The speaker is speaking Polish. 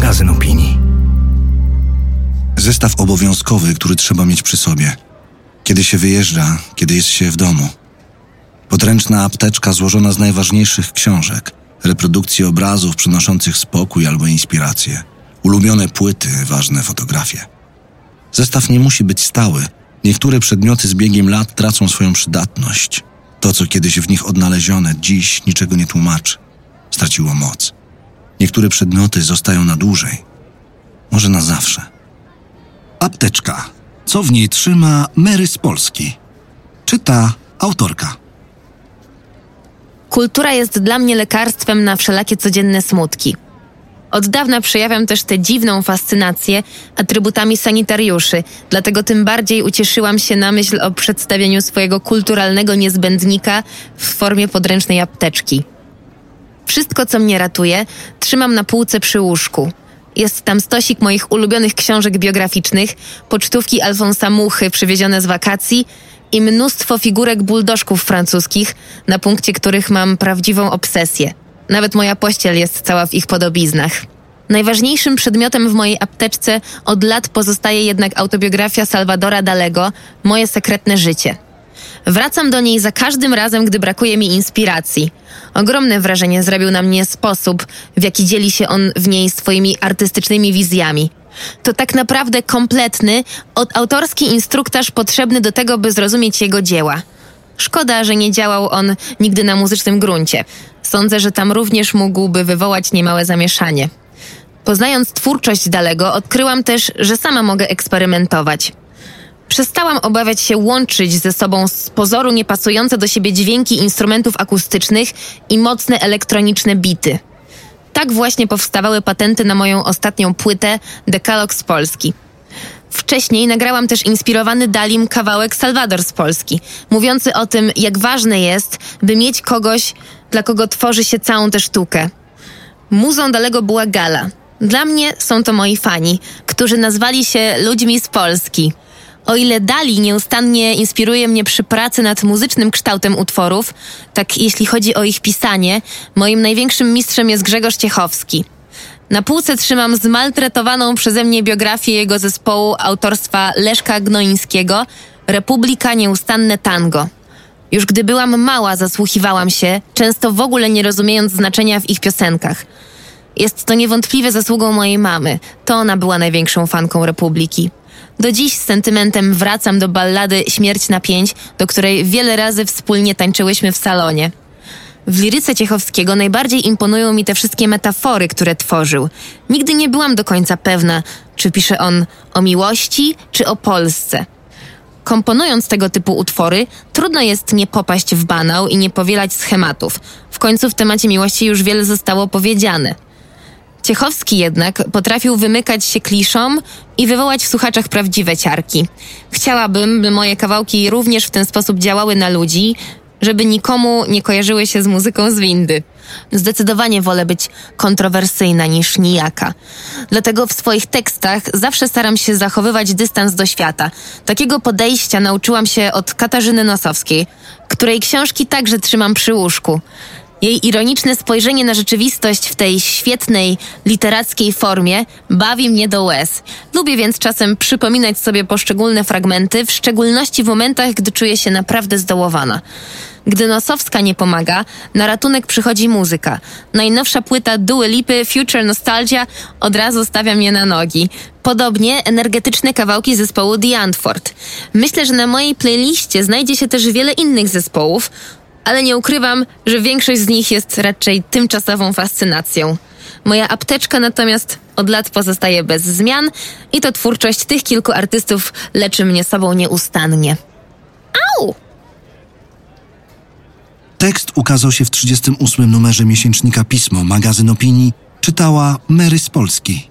magazyn opinii. Zestaw obowiązkowy, który trzeba mieć przy sobie. Kiedy się wyjeżdża, kiedy jest się w domu. Podręczna apteczka złożona z najważniejszych książek, reprodukcji obrazów przynoszących spokój albo inspirację, ulubione płyty, ważne fotografie. Zestaw nie musi być stały. Niektóre przedmioty z biegiem lat tracą swoją przydatność. To, co kiedyś w nich odnalezione, dziś niczego nie tłumaczy. Straciło moc. Niektóre przedmioty zostają na dłużej. Może na zawsze. Apteczka. Co w niej trzyma Mary z Polski? Czyta autorka. Kultura jest dla mnie lekarstwem na wszelakie codzienne smutki. Od dawna przejawiam też tę dziwną fascynację atrybutami sanitariuszy, dlatego tym bardziej ucieszyłam się na myśl o przedstawieniu swojego kulturalnego niezbędnika w formie podręcznej apteczki. Wszystko, co mnie ratuje, trzymam na półce przy łóżku. Jest tam stosik moich ulubionych książek biograficznych, pocztówki Alfonsa Muchy przywiezione z wakacji i mnóstwo figurek buldożków francuskich, na punkcie których mam prawdziwą obsesję. Nawet moja pościel jest cała w ich podobiznach. Najważniejszym przedmiotem w mojej apteczce od lat pozostaje jednak autobiografia Salvadora Dalego Moje sekretne życie. Wracam do niej za każdym razem, gdy brakuje mi inspiracji. Ogromne wrażenie zrobił na mnie sposób, w jaki dzieli się on w niej swoimi artystycznymi wizjami. To tak naprawdę kompletny, odautorski instruktaż potrzebny do tego, by zrozumieć jego dzieła. Szkoda, że nie działał on nigdy na muzycznym gruncie. Sądzę, że tam również mógłby wywołać niemałe zamieszanie. Poznając twórczość Dalego, odkryłam też, że sama mogę eksperymentować. Przestałam obawiać się łączyć ze sobą z pozoru niepasujące do siebie dźwięki instrumentów akustycznych i mocne elektroniczne bity. Tak właśnie powstawały patenty na moją ostatnią płytę Dekalog z Polski. Wcześniej nagrałam też inspirowany Dalim kawałek Salwador z Polski, mówiący o tym, jak ważne jest, by mieć kogoś, dla kogo tworzy się całą tę sztukę. Muzą Dalego była Gala. Dla mnie są to moi fani, którzy nazwali się ludźmi z Polski. O ile Dali nieustannie inspiruje mnie przy pracy nad muzycznym kształtem utworów, tak jeśli chodzi o ich pisanie, moim największym mistrzem jest Grzegorz Ciechowski. Na półce trzymam zmaltretowaną przeze mnie biografię jego zespołu autorstwa Leszka Gnoińskiego Republika Nieustanne Tango. Już gdy byłam mała, zasłuchiwałam się, często w ogóle nie rozumiejąc znaczenia w ich piosenkach. Jest to niewątpliwie zasługą mojej mamy. To ona była największą fanką Republiki. Do dziś z sentymentem wracam do ballady Śmierć na pięć, do której wiele razy wspólnie tańczyłyśmy w salonie. W liryce Ciechowskiego najbardziej imponują mi te wszystkie metafory, które tworzył. Nigdy nie byłam do końca pewna, czy pisze on o miłości, czy o Polsce. Komponując tego typu utwory, trudno jest nie popaść w banał i nie powielać schematów. W końcu w temacie miłości już wiele zostało powiedziane. Ciechowski jednak potrafił wymykać się kliszom i wywołać w słuchaczach prawdziwe ciarki. Chciałabym, by moje kawałki również w ten sposób działały na ludzi, żeby nikomu nie kojarzyły się z muzyką z windy. Zdecydowanie wolę być kontrowersyjna niż nijaka. Dlatego w swoich tekstach zawsze staram się zachowywać dystans do świata. Takiego podejścia nauczyłam się od Katarzyny Nosowskiej, której książki także trzymam przy łóżku. Jej ironiczne spojrzenie na rzeczywistość w tej świetnej, literackiej formie bawi mnie do łez. Lubię więc czasem przypominać sobie poszczególne fragmenty, w szczególności w momentach, gdy czuję się naprawdę zdołowana. Gdy Nosowska nie pomaga, na ratunek przychodzi muzyka. Najnowsza płyta Dua Lipy Future Nostalgia od razu stawia mnie na nogi. Podobnie energetyczne kawałki zespołu The Antford. Myślę, że na mojej playliście znajdzie się też wiele innych zespołów, ale nie ukrywam, że większość z nich jest raczej tymczasową fascynacją. Moja apteczka natomiast od lat pozostaje bez zmian i to twórczość tych kilku artystów leczy mnie sobą nieustannie. Au! Tekst ukazał się w 38 numerze miesięcznika Pismo, magazyn opinii, czytała Mary z Polski.